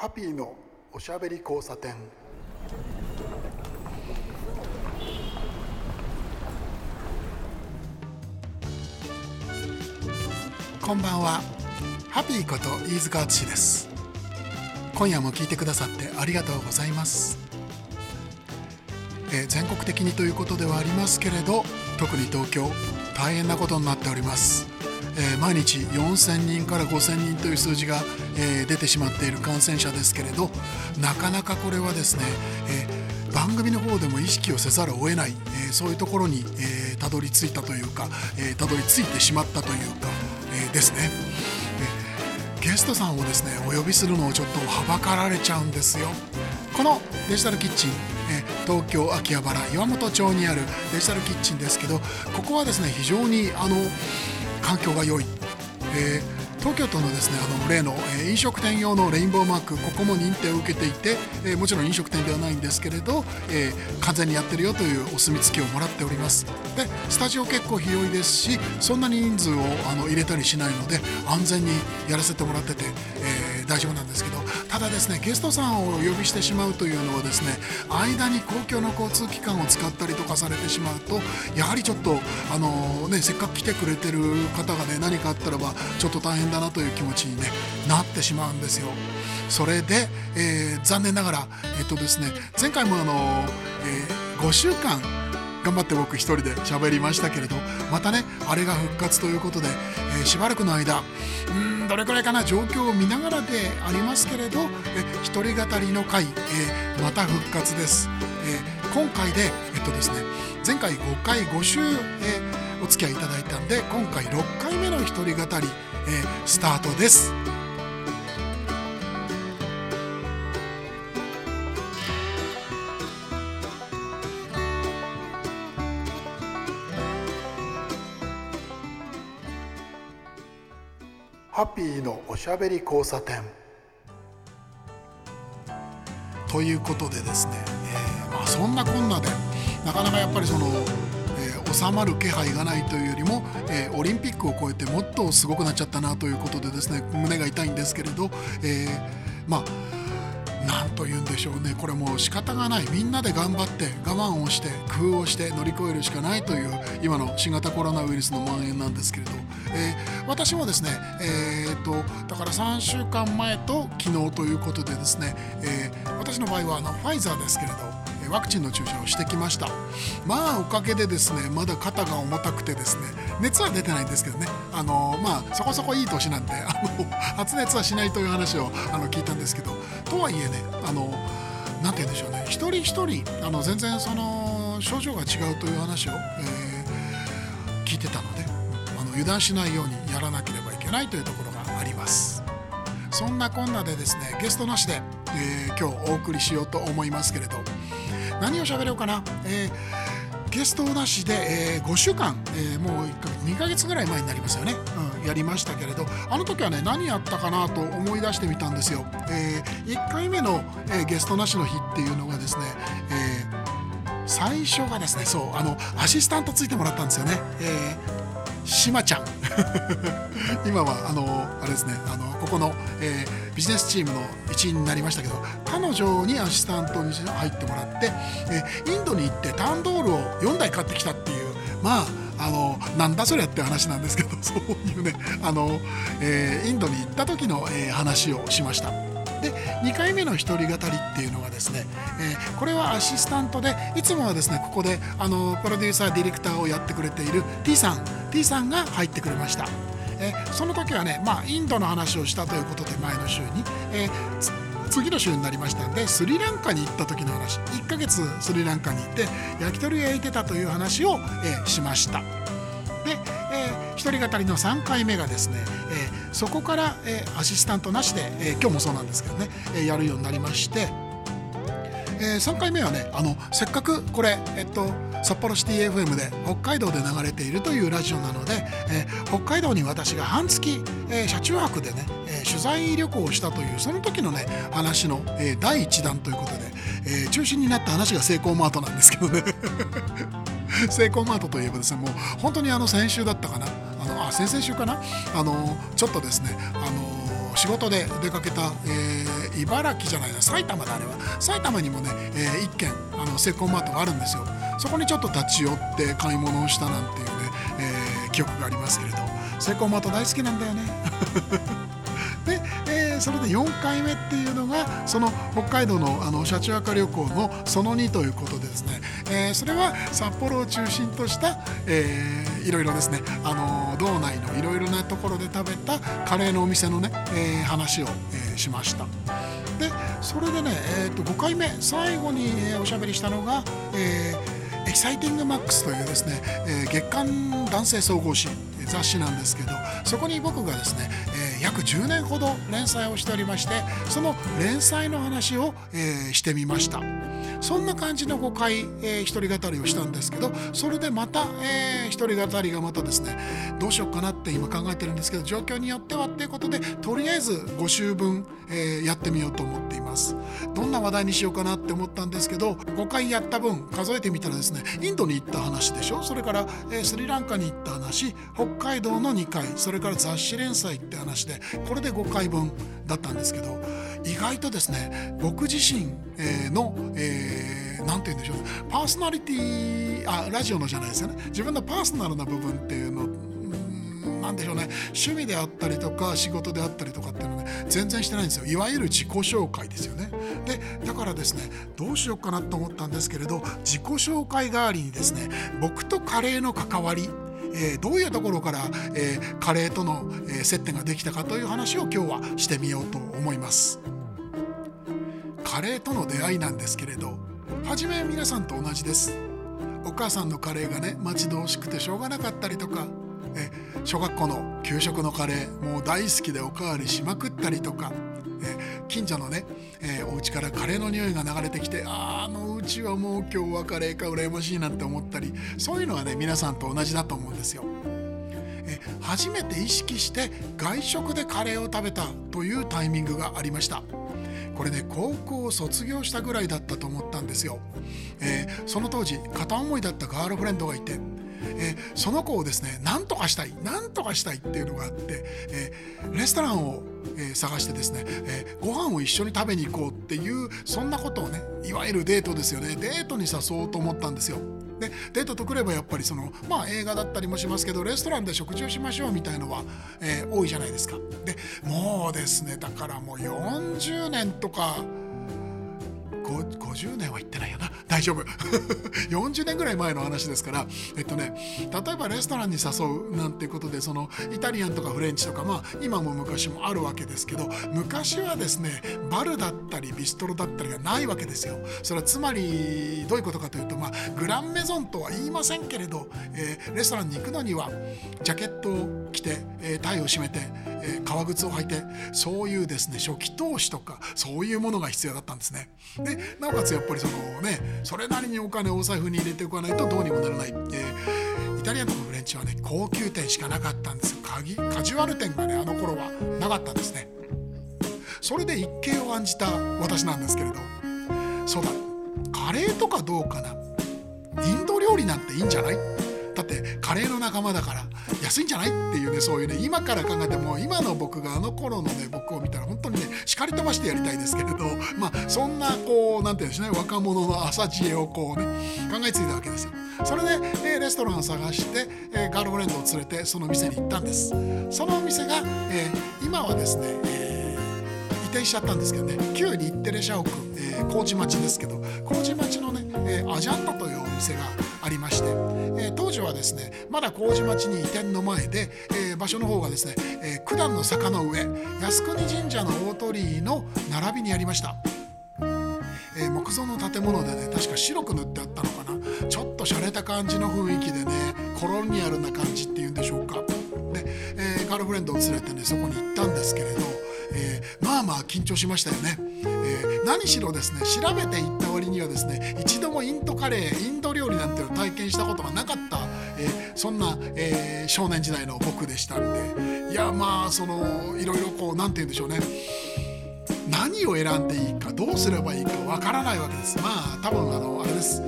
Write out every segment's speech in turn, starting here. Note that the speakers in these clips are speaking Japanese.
ハッピーのおしゃべり交差点。こんばんは。ハッピーこと飯塚敦です。今夜も聞いてくださってありがとうございます、えー全国的にということではありますけれど特に東京大変なことになっております、えー毎日4000人から5000人という数字が、えー出てしまっている感染者ですけれどなかなかこれはですね、えー番組の方でも意識をせざるを得ない、えーそういうところに、えたどり着いたというか、えたどり着いてしまったというか、えですね、えゲストさんをですねお呼びするのをちょっとはばかられちゃうんですよ。このデジタルキッチン、え東京秋葉原岩本町にあるデジタルキッチンですけどここはですね非常にあの環境が良い、えー東京都のですねあの例の、えー飲食店用のレインボーマークここも認定を受けていて、えーもちろん飲食店ではないんですけれど、えー完全にやってるよというお墨付きをもらっております。でスタジオ結構広いですしそんなに人数をあの入れたりしないので安全にやらせてもらってて、え大丈夫なんですけどただですねゲストさんをお呼びしてしまうというのはですね間に公共の交通機関を使ったりとかされてしまうとやはりちょっとあのねせっかく来てくれてる方がね何かあったらばちょっと大変だなという気持ちに、ね、なってしまうんですよ。それで、えー残念ながら、えっとですね、前回もあの、え5週間頑張って僕一人で喋りましたけれどまたねあれが復活ということで、えーしばらくの間うんどれくらいかな状況を見ながらでありますけれど、え一人語りの回、えーまた復活です、えー今回でえっとですね前回5回5週、えーお付き合いいただいたんで今回6回目の一人語り、えースタートです。ハッピーのおしゃべり交差点。ということでですね、えーまあ、そんなこんなでなかなかやっぱりその、えー収まる気配がないというよりも、えーオリンピックを超えてもっとすごくなっちゃったなということでですね胸が痛いんですけれど、えまあなんと言うんでしょうね。これもう仕方がない。みんなで頑張って我慢をして工夫をして乗り越えるしかないという今の新型コロナウイルスの蔓延なんですけれど、えー私もですね、えー、とだから3週間前と昨日ということでですね、えー私の場合はあのファイザーですけれどワクチンの注射をしてきました。まあおかげでですねまだ肩が重たくてですね熱は出てないんですけどね。あのまあそこそこいい年なんであの発熱はしないという話をあの聞いたんですけど。とはいえねあのなんて言うんでしょうね。一人一人あの全然その症状が違うという話を、えー聞いてたのであの油断しないようにやらなければいけないというところがあります。そんなこんなでですねゲストなしで、えー今日お送りしようと思いますけれど。何を喋ろうかな、えーゲストなしで、え5週間、えーもう1ヶ月2ヶ月ぐらい前になりますよね、うん、やりましたけれどあの時はね何やったかなと思い出してみたんですよ、え1回目の、えゲストなしの日っていうのがですね、え最初がですねそうあのアシスタントついてもらったんですよね、えー、しまちゃん 今はあのあれですねあのここの、えービジネスチームの一員になりましたけど彼女にアシスタントに入ってもらって、えーインドに行ってタンドールを4台買ってきたっていうまああのなんだそりゃって話なんですけど そういうねあの、えーインドに行った時の、え話をしました。で2回目の一人語りっていうのがですね、えーこれはアシスタントでいつもはですねここであのプロデューサーディレクターをやってくれている T さん T さんが入ってくれました、えその時はね、まあ、インドの話をしたということで前の週に、え次の週になりましたんでスリランカに行った時の話。1ヶ月スリランカに行って焼き鳥焼いてたという話を、えしました。で、えー一人語りの3回目がですね、えそこから、えアシスタントなしで、え今日もそうなんですけどね、えやるようになりまして、え3回目はねあのせっかくこれ、えっと、札幌シティ FM で北海道で流れているというラジオなので、えー北海道に私が半月、えー車中泊でね、えー取材旅行をしたというその時のね話の、えー第1弾ということで、えー中心になった話がセイコーマートなんですけどね。セイコーマートといえばですねもう本当にあの先週だったかな。あのあ先々週かな。あのちょっとですねあの仕事で出かけた、えー、茨城じゃないな埼玉であれば埼玉にもね、えー、1軒あのセコンマートがあるんですよ。そこにちょっと立ち寄って買い物をしたなんていうね、えー、記憶がありますけれど。セコマート大好きなんだよね。で、えー、それで4回目っていうのがその北海道のあの車中泊旅行のその2ということでですね、えー、それは札幌を中心とした、えー、いろいろですね、あの道内のいろいろなところで食べたカレーのお店のね、えー、話を、えー、しました。でそれでね、えー、と5回目最後に、えー、おしゃべりしたのが、えー、エキサイティングマックスというですね、えー、月刊男性総合誌雑誌なんですけどそこに僕がですね、えー、約10年ほど連載をしておりましてその連載の話を、えー、してみました。そんな感じの5回、えー、一人語りをしたんですけどそれでまた、えー、一人語りがまたですねどうしようかなって今考えてるんですけど状況によってはっていうことでとりあえず5週分、えー、やってみようと思っています。どんな話題にしようかなって思ったんですけど5回やった分数えてみたらですねインドに行った話でしょ？それから、えー、スリランカに行った話北海道の2回それから雑誌連載って話でこれで5回分だったんですけど意外とですね僕自身の、えー、て言うんでしょうパーソナリティあラジオのじゃないですよね。自分のパーソナルな部分っていうのなんでしょうね。趣味であったりとか仕事であったりとかっていうのね全然してないんですよ。いわゆる自己紹介ですよね。でだからですねどうしようかなと思ったんですけれど自己紹介代わりにですね僕とカレーの関わりえー、どういうところから、えー、カレーとの、えー、接点ができたかという話を今日はしてみようと思います。カレーとの出会いなんですけれど初め皆さんと同じです。お母さんのカレーがね待ち遠しくてしょうがなかったりとかえ小学校の給食のカレーもう大好きでおかわりしまくったりとか 近所のね、えー、お家からカレーの匂いが流れてきてああのうちはもう今日はカレーか羨ましいなって思ったりそういうのはね皆さんと同じだと思うんですよ。え初めて意識して外食でカレーを食べたというタイミングがありましたこれね高校を卒業したぐらいだったと思ったんですよ、えー、その当時片思いだったガールフレンドがいてえー、その子をですね何とかしたい何とかしたいっていうのがあって、えー、レストランを、えー、探してですね、えー、ご飯を一緒に食べに行こうっていうそんなことをねいわゆるデートですよねデートに誘おうと思ったんですよ。でデートとくればやっぱりそのまあ映画だったりもしますけどレストランで食事をしましょうみたいのは、えー、多いじゃないですか。でもうですねだからもう40年とか50年は行ってないよな大丈夫。40年ぐらい前の話ですからえっとね例えばレストランに誘うなんていうことでそのイタリアンとかフレンチとかまあ今も昔もあるわけですけど昔はですねバルだったりビストロだったりがないわけですよ。それはつまりどういうことかというとまあグランメゾンとは言いませんけれど、えー、レストランに行くのにはジャケットを着て、えー、タイを締めて、えー、革靴を履いてそういうですね初期投資とかそういうものが必要だったんですね。でなおかつやっぱりそのねそれなりにお金をお財布に入れておかないとどうにもならない、えー、イタリアンとかフレンチはね高級店しかなかったんです。よカジュアル店がねあの頃はなかったんですね。それで一計を案じた私なんですけれど。そうだ。カレーとかどうかな。インド料理なんていいんじゃない？だってカレーの仲間だから安いんじゃない？っていうねそういうね今から考えても今の僕があの頃のね僕を見たら本当にね叱り飛ばしてやりたいですけれどまあそんなこう何て言うんでしょうね若者の朝知恵をこうね考えついたわけですよ。それで、えー、レストランを探して、えー、ガールフレンドを連れてその店に行ったんです。そのお店が、えー、今はですね、えー、移転しちゃったんですけどね旧日テレ社屋、えー、麹町ですけど麹、えー、アジャンタというお店がありまして、えー、当時はですねまだ麹町に移転の前で、えー、場所の方がですね、えー、九段の坂の上靖国神社の大鳥居の並びにありました。えー、木造の建物でね確か白く塗ってあったのかなちょっと洒落た感じの雰囲気でねコロニアルな感じっていうんでしょうかで、えー、ガールフレンドを連れてねそこに行ったんですけれど、えー、まあまあ緊張しましたよね、えー、何しろですね調べて行った割にはですね一度もインドカレーインド料理なんていうのを体験したことがなかった、えー、そんな、え、少年時代の僕でしたんで。いやまあそのいろいろこう何て言うんでしょうね。何を選んでいいかどうすればいいかわからないわけです。まあ多分あのあれです。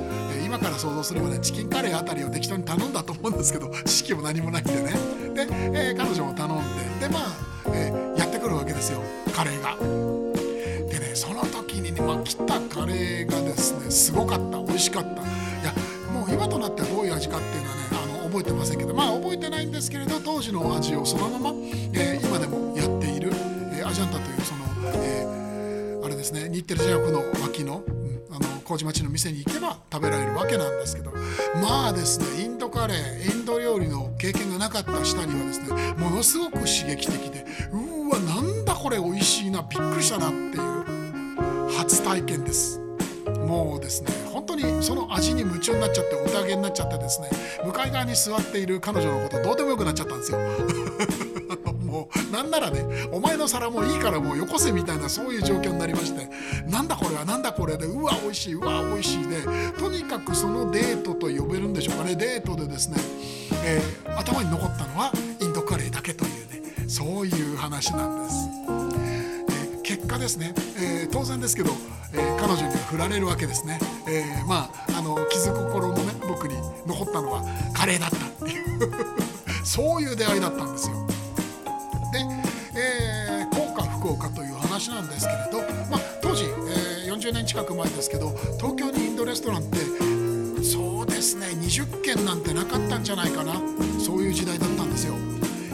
今から想像すればねチキンカレーあたりを適当に頼んだと思うんですけど知識も何もないんでね。で、えー、彼女も頼んで。でまあ、えー、くるわけですよカレーが。でねその時にね、まあ、来たカレーがですねすごかった美味しかったいやもう今となってはどういう味かっていうのはねあの覚えてませんけどまあ覚えてないんですけれど当時の味をそのまま、えー、今でもやっている、えー、アジャンタというその、えー、あれですね日テレジャクの脇の、あの麹町の店に行けば食べられるわけなんですけどまあですねインドカレーインド料理の経験がなかった下にはですねものすごく刺激的でうわなんだこれ美味しいなびっくりしたなっていう初体験です。もうですね本当にその味に夢中になっちゃっておたげになっちゃってですね向かい側に座っている彼女のことどうでもよくなっちゃったんですよ。もうなんならねお前の皿もいいからもうよこせみたいなそういう状況になりましてなんだこれはなんだこれでうわ美味しいうわ美味しいでとにかくそのデートと呼べるんでしょうかね。デートでですね、えー、頭に残ったのはインドカレーだけというねそういう話なんです。え結果ですね、えー、当然ですけど、え、彼女には振られるわけですね、え、まああの傷心のね僕に残ったのはカレーだったっていう そういう出会いだったんですよ。話なんですけれど、まあ、当時、えー、40年近く前ですけど東京にインドレストランってそうですね20軒なんてなかったんじゃないかなそういう時代だったんですよ。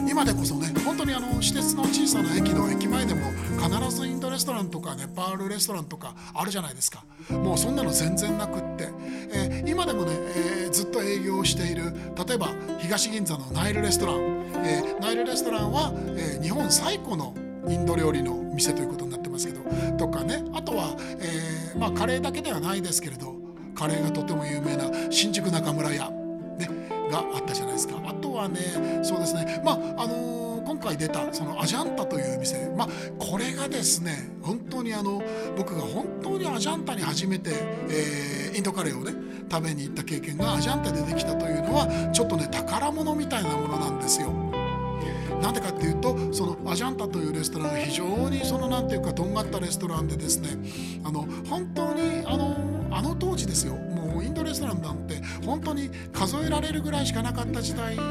今でこそね本当にあの私鉄の小さな駅の駅前でも必ずインドレストランとかネパールレストランとかあるじゃないですか。もうそんなの全然なくって、えー、今でもね、えー、ずっと営業している例えば東銀座のナイルレストラン、えー、ナイルレストランは、え日本最古のインド料理の店ということになってますけどとかね。あとは、えまあ、カレーだけではないですけれどカレーがとても有名な新宿中村屋、ね、があったじゃないですか。あとはねそうですね。まああのー今回出たそのアジャンタという店、まあ、これがですね本当にあの僕が本当にアジャンタに初めて、えー、インドカレーをね食べに行った経験がアジャンタでできたというのはちょっとね宝物みたいなものなんですよ。なんでかっていうとそのアジャンタというレストランが非常にその何ていうかとんがったレストランでですねあの本当にあのあの当時ですよ。もうインドレストランなんて本当に数えられるぐらいしかなかった時代に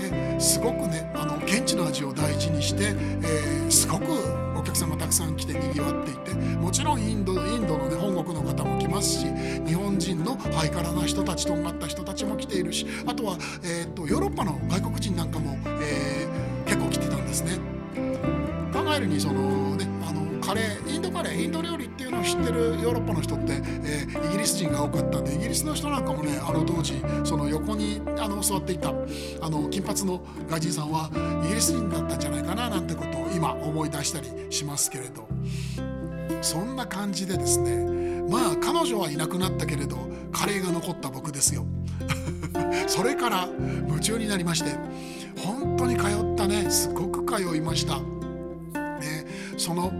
えすごくねあの現地の味を大事にして、えー、すごくお客様たくさん来てにぎわっていてもちろんインドインドの、ね、本国の方も来ますしハイカラな人たちとんがった人たちも来ているしあとは、えーと、ヨーロッパの外国人なんかも、えー、結構来てたんですね。考えるにそのねあのカレーインドカレーインド料理っていうのを知ってるヨーロッパの人って、えー、イギリス人が多かったんでイギリスの人なんかもねあの当時その横にあの座っていたあの金髪の外人さんはイギリス人だったんじゃないかななんてことを今思い出したりしますけれどそんな感じでですねまあ彼女はいなくなったけれどカレーが残った僕ですよ それから夢中になりまして本当に通ったねすごく通いました。ね、その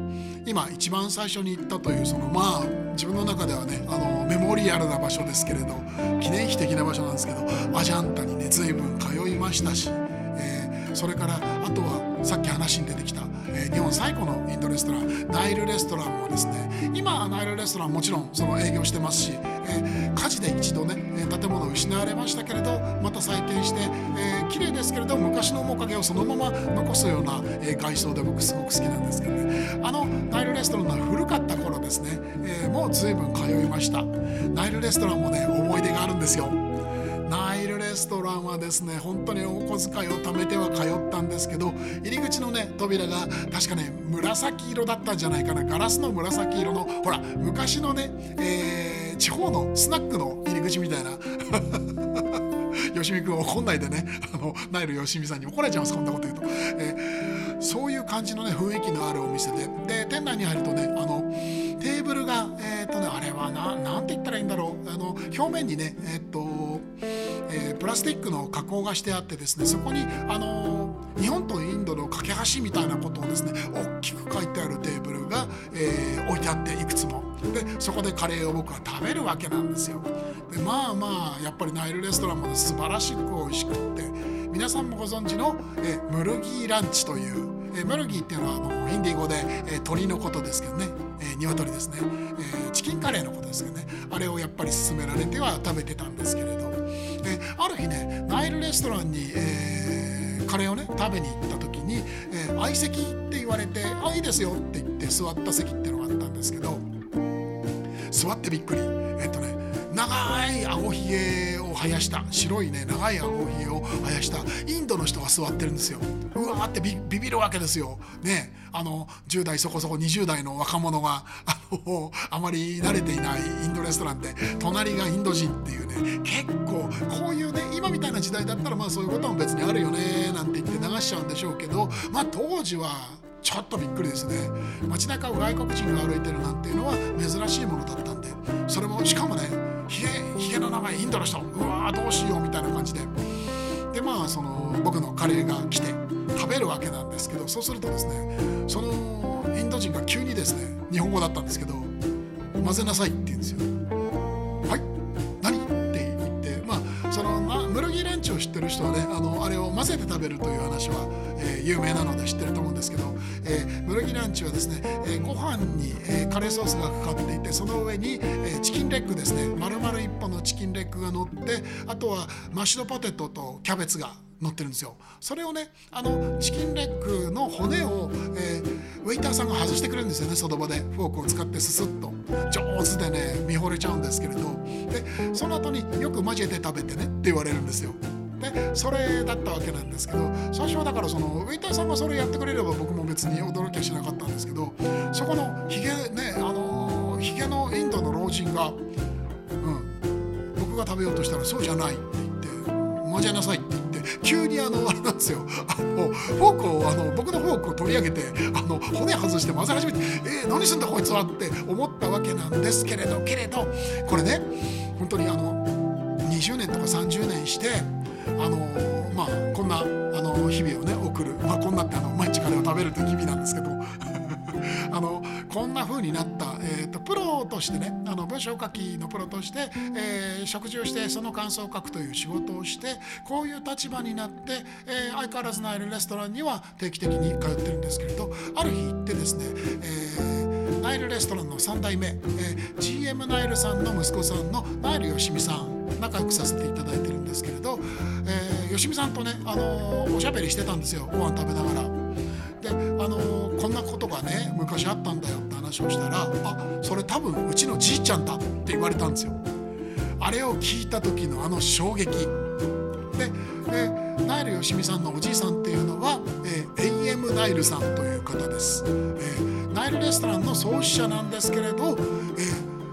今一番最初に行ったというそのまあ自分の中ではねあのメモリアルな場所ですけれど記念碑的な場所なんですけどアジャンタにね随分通いましたし、えー、それからあとはさっき話に出てきた、え、日本最古のインドレストランナイルレストランもですね今ナイルレストランもちろんその営業してますし、え、火事で一度ね建物を失われましたけれどまた再建して、えー、綺麗ですけれど昔の面影をそのまま残すような、え、外装で僕すごく好きなんですけどね。あのナイルレストランの古かった頃ですね、えー、もう随分通いました。ナイルレストランもね思い出があるんですよ。ストランはですね本当にお小遣いを貯めては通ったんですけど入り口のね扉が確かね紫色だったんじゃないかな。ガラスの紫色のほら昔のね、えー、地方のスナックの入り口みたいな。よしみ君怒んないでね。あのナイルよしみさんに怒られちゃいますこんなこと言うと、えー、そういう感じのね雰囲気のあるお店で。で店内に入るとねあのテーブルがえっ、とねあれはななんて言ったらいいんだろう。あの表面にねえっ、と、えプラスチックの加工がしてあってですねそこにあの日本とインドの架け橋みたいなことをですね大きく書いてあるテーブルが、え置いてあっていくつも。でそこでカレーを僕は食べるわけなんですよ。でまあまあやっぱりナイルレストランも、素晴らしく美味しくって皆さんもご存知のえムルギーランチというえムルギーっていうのはあのヒンディー語で、え鳥のことですけどね、えー、鶏ですね、えー、チキンカレーのことですけどね。あれをやっぱり勧められては食べてたんですけれど、である日ねナイルレストランに、えー、カレーをね食べに行った時に、え相席って言われて「あいいですよ」って言って座った席っていうのがあったんですけど座ってびっくり。えっとね長い顎ひげを生やした白いね長い顎ひげを生やしたインドの人が座ってるんですよ。うわーってビビるわけですよ。ねあの10代そこそこ20代の若者があのあまり慣れていないインドレストランで隣がインド人っていうね結構こういうね今みたいな時代だったらまあそういうことも別にあるよねなんて言って流しちゃうんでしょうけどまあ当時はちょっとびっくりですね。街中を外国人が歩いてるなんていうのは珍しいものだったんでそれもしかもねひげひげの長いインドの人うわーどうしようみたいな感じででまあその僕のカレーが来て食べるわけなんですけどそうするとですねそのインド人が急にですね日本語だったんですけど「混ぜなさい」って言うんですよ。ーランチを知ってる人はねあのあれを混ぜて食べるという話は、えー、有名なので知ってると思うんですけど、えー、ムルギランチはですね、えー、ご飯に、えー、カレーソースがかかっていてその上に、えー、チキンレッグですね。丸々1本のチキンレッグが乗ってあとはマッシュドポテトとキャベツが乗ってるんですよ。それをねあのチキンレッグの骨を、えー、ウェイターさんが外してくれるんですよね。その場でフォークを使ってススッと。上手でね見惚れちゃうんですけれど。でその後によく混ぜて食べてねって言われるんですよ。でそれだったわけなんですけど最初はだからそのウェイターさんがそれやってくれれば僕も別に驚きはしなかったんですけどそこのヒゲねあのヒゲのインドの老人が、うん、僕が食べようとしたらそうじゃないって言って混ぜなさいって急にあのあれなんですよ。あのフォークをあの僕のフォークを取り上げてあの骨外して混ぜ始めてえー、何すんだこいつはって思ったわけなんですけれどけれどこれね本当にあの20年とか30年してあのまあこんなあの日々をね送る、まあ、こんなってあの毎日カレーを食べるという日々なんですけど。あのこんな風になった、えーと、プロとしてねあの文章書きのプロとして、えー、食事をしてその感想を書くという仕事をしてこういう立場になって、えー、相変わらずのいるレストランには定期的に通ってるんですけれどある日行ってですね、えー、ナイルレストランの3代目、えー、GM ナイルさんの息子さんのナイルよしみさん仲良くさせていただいてるんですけれど、えー、よしみさんとね、あのー、おしゃべりしてたんですよご飯食べながら。であのー、こんなことがね昔あったんだよって話をしたら「あそれ多分うちのじいちゃんだ」って言われたんですよ。あれを聞いた時のあの衝撃ででナイルよしみさんのおじいさんっていうのは、えー、AM ナイルさんという方です、えー、ナイルレストランの創始者なんですけれど、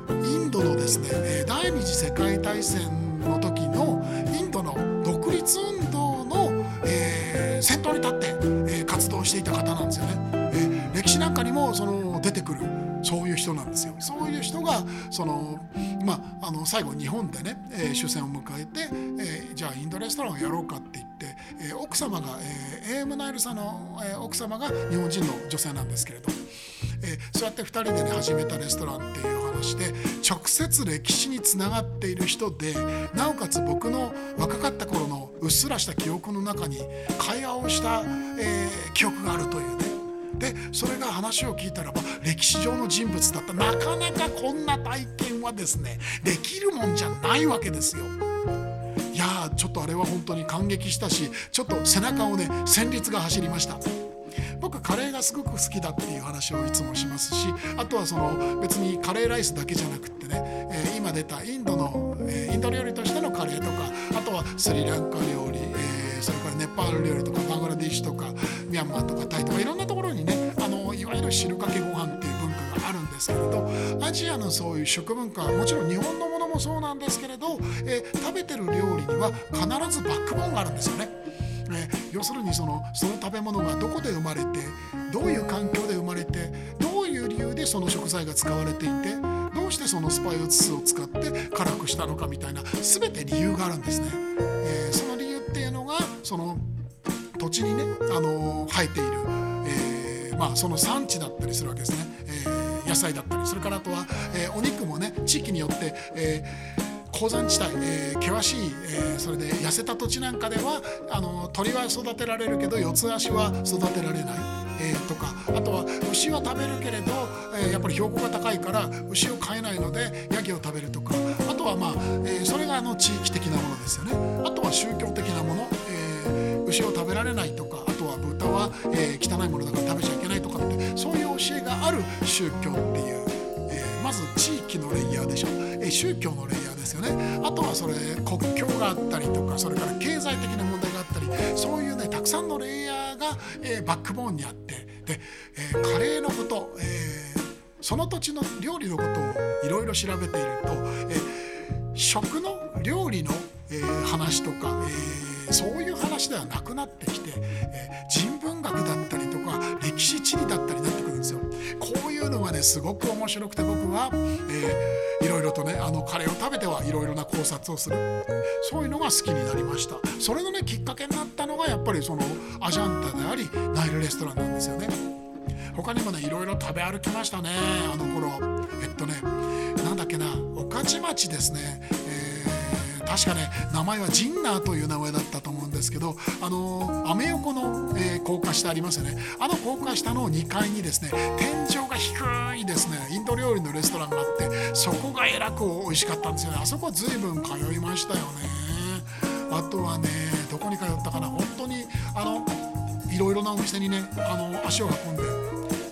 えー、インドのですね、え第二次世界大戦の時のインドの独立運動の、え先頭に立って、え活動していた方なんですよね。その出てくるそういう人なんですよ。そういう人がそのまあ、あの最後日本でね、えー、終戦を迎えて、えー、じゃあインドレストランをやろうかって言って、えー、奥様が、えー、AM ナイルさんの、えー、奥様が日本人の女性なんですけれど、えー、そうやって2人でね始めたレストランっていう話で直接歴史につながっている人でなおかつ僕の若かった頃のうっすらした記憶の中に会話をした、えー、記憶があるというねでそれが話を聞いたらば歴史上の人物だったなかなかこんな体験はですねできるもんじゃないわけですよ。いやちょっとあれは本当に感激したしちょっと背中をね旋律が走りました。僕カレーがすごく好きだっていう話をいつもしますしあとはその別にカレーライスだけじゃなくってね、えー、今出たインドの、えー、インド料理としてのカレーとかあとはスリランカ料理、えー、ネパール料理とかバングラデシュとかミャンマーとかタイとかいろんなところにねあのいわゆる汁かけご飯っていう文化があるんですけれどアジアのそういう食文化はもちろん日本のものもそうなんですけれど、えー、食べてる料理には必ずバックボーンがあるんですよね。え要するにそのその食べ物がどこで生まれてどういう環境で生まれてどういう理由でその食材が使われていてどうしてそのスパイオツスを使って辛くしたのかみたいな全て理由があるんですね。えー、その理由っていうのがその土地にね、あの生えている、えー、まあ、その産地だったりするわけですね、えー、野菜だったり。それからあとは、えお肉もね地域によって、え鉱山地帯、えー、険しい、えー、それで痩せた土地なんかではあの鳥は育てられるけど四つ足は育てられない、えー、とか。あとは牛は食べるけれど、えやっぱり標高が高いから牛を飼えないのでヤギを食べるとか。あとはまあ、えそれがあの地域的なものですよね。あとは宗教的なもの、え牛を食べられないとかあとは豚は、えー、汚いものだから食べちゃいけないとかってそういう教えがある宗教っていう、えー、まず地域のレイヤーでしょ、え、宗教のレイヤーですよね。あとはそれ国境があったりとかそれから経済的な問題があったりそういうねたくさんのレイヤーが、えバックボーンにあってで、えカレーのこと、えその土地の料理のことをいろいろ調べていると、え食の料理の、え話とか、えそういう話ではなくなってきて、え人文学だったりとか歴史地理だったりになってくるんですよ。こういうのがねすごく面白くて僕は、えー、いろいろとねあのカレーを食べてはいろいろな考察をするそういうのが好きになりましたそれのねきっかけになったのがやっぱりそのアジャンタでありナイルレストランなんですよね。他にもねいろいろ食べ歩きましたねあの頃えっとねなんだっけな御徒町ですね、え、確かね名前はジンナーという名前だったと思うんですけどあのアメ横の、えー、高架下ありますよね。あの高架下の2階にですね天井が低いですね。インド料理のレストランがあってそこがえらく美味しかったんですよね。あそこずいぶん通いましたよね。あとはねどこに通ったかな。本当にあのいろいろなお店にねあの足を運んで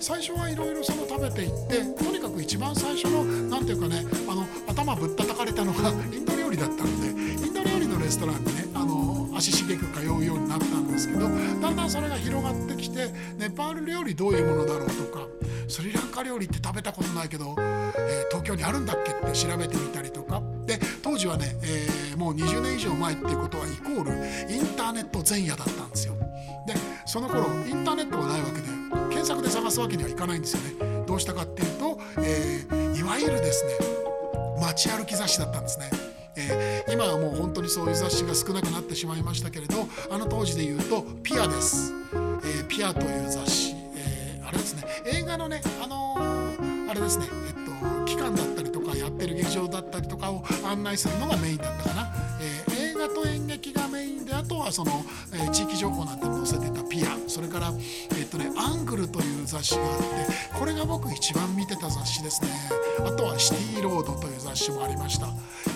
最初はいろいろその食べていってとにかく一番最初の何ていうかねあの頭ぶったたかれたのがインド理だったのでインド料理のレストランにねあの足しげく通うようになったんですけどだんだんそれが広がってきてネパール料理どういうものだろうとかスリランカ料理って食べたことないけど、えー、東京にあるんだっけって調べてみたりとか。で当時はね、えー、もう20年以上前っていうことはイコールインターネット前夜だったんですよ。でその頃インターネットがないわけで検索で探すわけにはいかないんですよね。どうしたかっていうと、えー、いわゆるですね街歩き雑誌だったんですね。えー、今はもう本当にそういう雑誌が少なくなってしまいましたけれどあの当時で言うとピアです、えー、ピアという雑誌、えー、あれですね。映画のねあの、あれですね。えっと期間だったりとかやってる劇場だったりとかを案内するのがメインだったかな、えー、映画と演劇がメインであとはその、えー、地域情報なんて載せてたピアそれからえっとね「アングル」という雑誌があってこれが僕一番見てた雑誌ですね。あとは「シティロード」という雑誌もありました。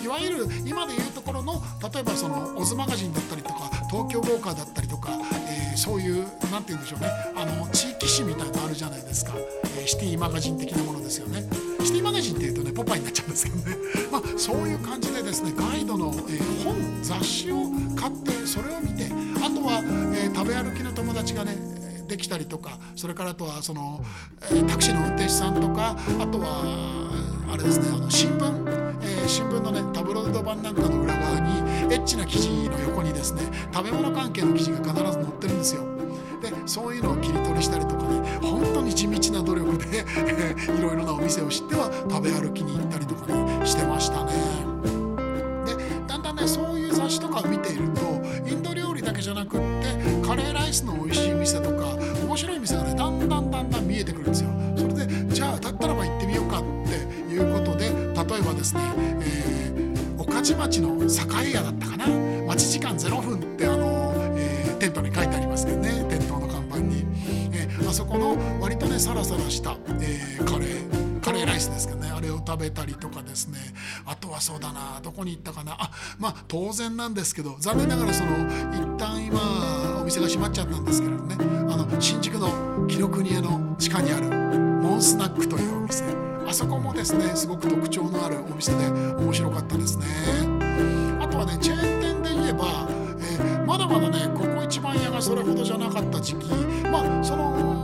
いわゆる今でいうところの例えばそのオズマガジンだったりとか東京ウォーカーだったりとか、えー、そういう何て言うんでしょうね。あの地域誌みたいなのあるじゃないですか、えー、シティマガジン的なものですよね。シティマガジンっていうとねポパイになっちゃうんですけどねまあそういう感じでですねガイドの、えー、本雑誌を買ってそれを見てあとは、えー食べ歩きの友達がねできたりとかそれからあとはその、えタクシーの運転手さんとかあとはあれですねあの新聞、えー、新聞のねタブロイド版なんかの裏側にエッチな記事の横にですね食べ物関係の記事が必ず載ってるんですよ。でそういうのを切り取りしたりとかね本当に地道なで いろいろなお店を知っては食べ歩きに行ったりとかねしてましたね。でだんだんねそういう雑誌とかを見ているとインド料理だけじゃなくってカレーライスの美味しい店とか面白い店がねだんだんだんだん見えてくるんですよ。それでじゃあだったらば行ってみようかっていうことで例えばですね、えー、御徒町の栄屋だったかな待ち時間0分ってサラサラした、えー、カレーカレーライスですけどね。あれを食べたりとかですね。あとはそうだな。どこに行ったかな。あまあ当然なんですけど残念ながらその一旦今お店が閉まっちゃったんですけれどね。あの新宿の紀ノ国屋の地下にあるモンスナックというお店。あそこもですねすごく特徴のあるお店で面白かったですね。あとはねチェーン店で言えば、えー、まだまだねここ一番屋がそれほどじゃなかった時期。まあその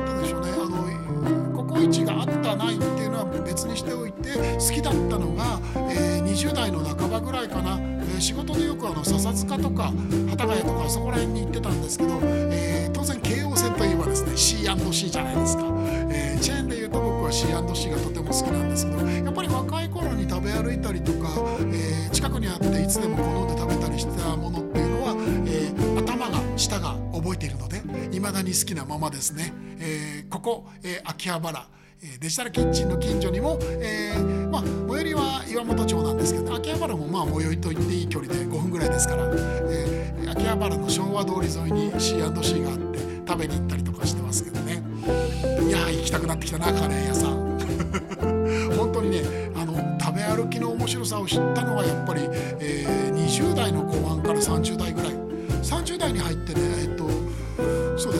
何て言うんでしょうね。あのココイチがあったないっていうのは別にしておいて好きだったのが、えー、20代の半ばぐらいかな、えー、仕事でよくあの笹塚とか幡ヶ谷とかそこら辺に行ってたんですけど、えー、当然京王線といえばですね C&C じゃないですか、え、チェーンでいうと僕は C&C がとても好きなんですけど未だに好きなままですね、えー、ここ、え秋葉原。デジタルキッチンの近所にも、えー、まあ、最寄りは岩本町なんですけど秋葉原もまあ最寄りと言っていい距離で5分ぐらいですから、えー、秋葉原の昭和通り沿いに C&C があって食べに行ったりとかしてますけどね。いや行きたくなってきたなカレー屋さん。本当にねあの食べ歩きの面白さを知ったのはやっぱり、えー、20代の後半から30代ぐらい。30代に入ってね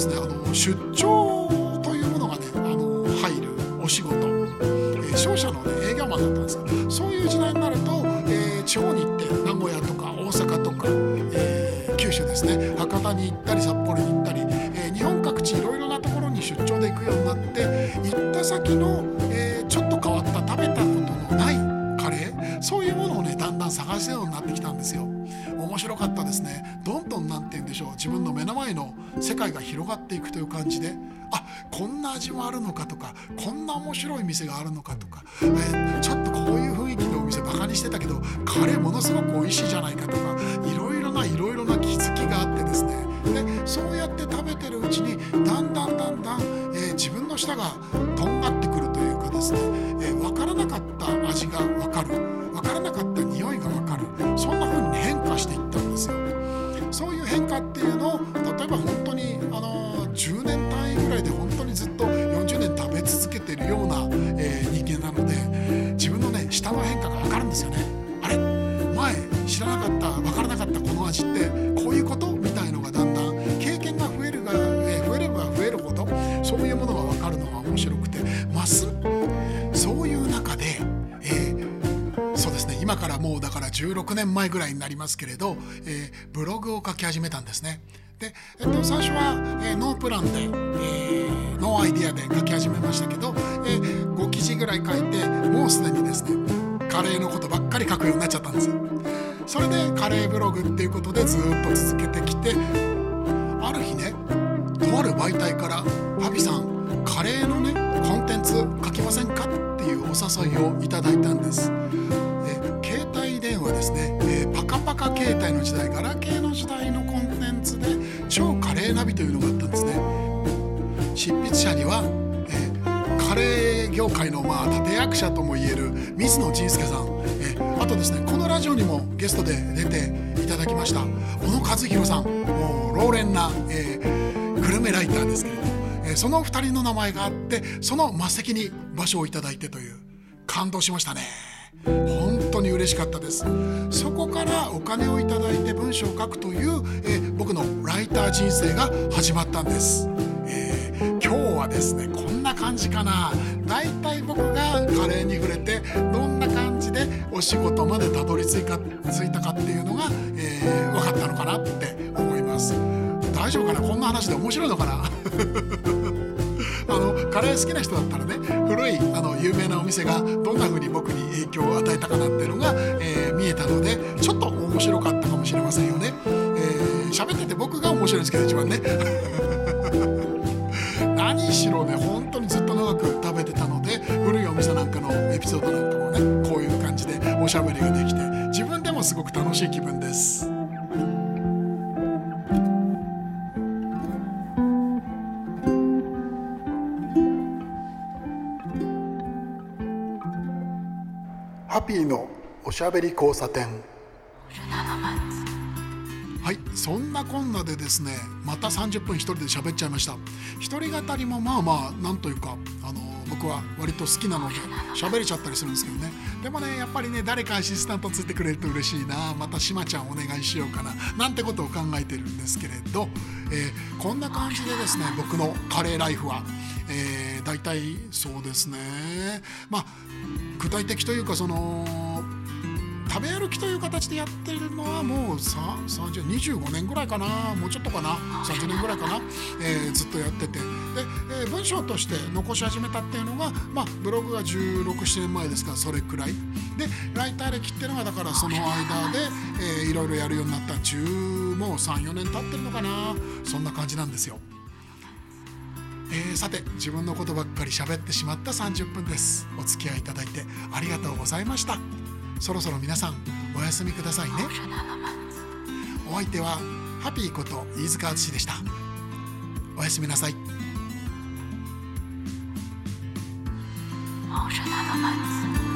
ですねあの出張というものがねあの入るお仕事、えー、商社の、ね、営業マンだったんですがそういう時代になると、えー、地方に行って名古屋とか大阪とか、えー、九州ですね博多に行ったり札幌に行ったり、えー、日本各地いろいろなところに出張で行くようになって行った先の、えー、ちょっと変わった食べたことのないカレー？そういうものをねだんだん探せるようになってきたんですよ。面白かったですね。どでしょう。自分の目の前の世界が広がっていくという感じであこんな味もあるのかとかこんな面白い店があるのかとか、えー、ちょっとこういう雰囲気のお店バカにしてたけどカレーものすごく美味しいじゃないかとかいろいろないろいろな気づきがあってですね。でそうやって食べてるうちにだんだんだんだん、えー、自分の舌がとんがってくるというかですね、えー、分からなかった味が分かる。変化っていうのを例えば本当にあの10年単位ぐらいで本当にずっと40年食べ続けてるような、えー、人間なので自分のね舌の変化が分かるんですよね。あれ？前知らなかった分からなかったこの味って16年前ぐらいになりますけれど、えー、ブログを書き始めたんですね。で、えっと、最初は、えー、ノープランで、えー、ノーアイディアで書き始めましたけど、えー、5記事ぐらい書いてもうすでにですねカレーのことばっかり書くようになっちゃったんですよ。それでカレーブログっていうことでずっと続けてきてある日ねとある媒体から「ハビさんカレーのねコンテンツ書きませんか?」っていうお誘いをいただいたんです。携帯電話ですね、えー、パカパカ携帯の時代ガラケーの時代のコンテンツで超カレーナビというのがあったんですね。執筆者には、えー、カレー業界のまあ立役者ともいえる水野仁介さん、えー、あとですねこのラジオにもゲストで出ていただきました小野和弘さん。もう老練な、えー、グルメライターですけれど、え、その2人の名前があってその末席に場所をいただいてという感動しましたね。当に嬉しかったです。そこからお金をいただいて文章を書くという、え、僕のライター人生が始まったんです、えー、今日はですねこんな感じかな。だいたい僕がカレーに触れてどんな感じでお仕事までたどり着いか着いたかっていうのが、えー、分かったのかなって思います。大丈夫かな？こんな話で面白いのかな？カレー好きな人だったらね古いあの有名なお店がどんな風に僕に影響を与えたかなっていうのが、えー、見えたのでちょっと面白かったかもしれませんよね。えー、喋ってて僕が面白いんですけど一番ね。何しろね本当にずっと長く食べてたので古いお店なんかのエピソードなんかもねこういう感じでおしゃべりができて自分でもすごく楽しい気分です。ピーのおしゃべり交差点。はいそんなこんなでですねまた30分一人で喋っちゃいました。一人語りもまあまあなんというかあの僕は割と好きなので喋れちゃったりするんですけどね。でもねやっぱりね誰かアシスタントついてくれると嬉しいな。またしまちゃんお願いしようかな。なんてことを考えてるんですけれど、えー、こんな感じでですね僕のカレーライフは、えー、大体そうですね。まあ具体的というかその食べ歩きという形でやってるのはもう25年ぐらいかな。もうちょっとかな。30年ぐらいかな、えー、ずっとやってて。で、えー、文章として残し始めたっていうのが、まあ、ブログが1617年前ですからそれくらい。でライター歴っていうのがだからその間で、えー、いろいろやるようになった。10もう34年経ってるのかな。そんな感じなんですよ。えー、さて自分のことばっかり喋ってしまった30分です。お付き合いいただいてありがとうございました。そろそろ皆さんおやすみくださいね。お相手はハピーこと飯塚敦でした。おやすみなさい。那么。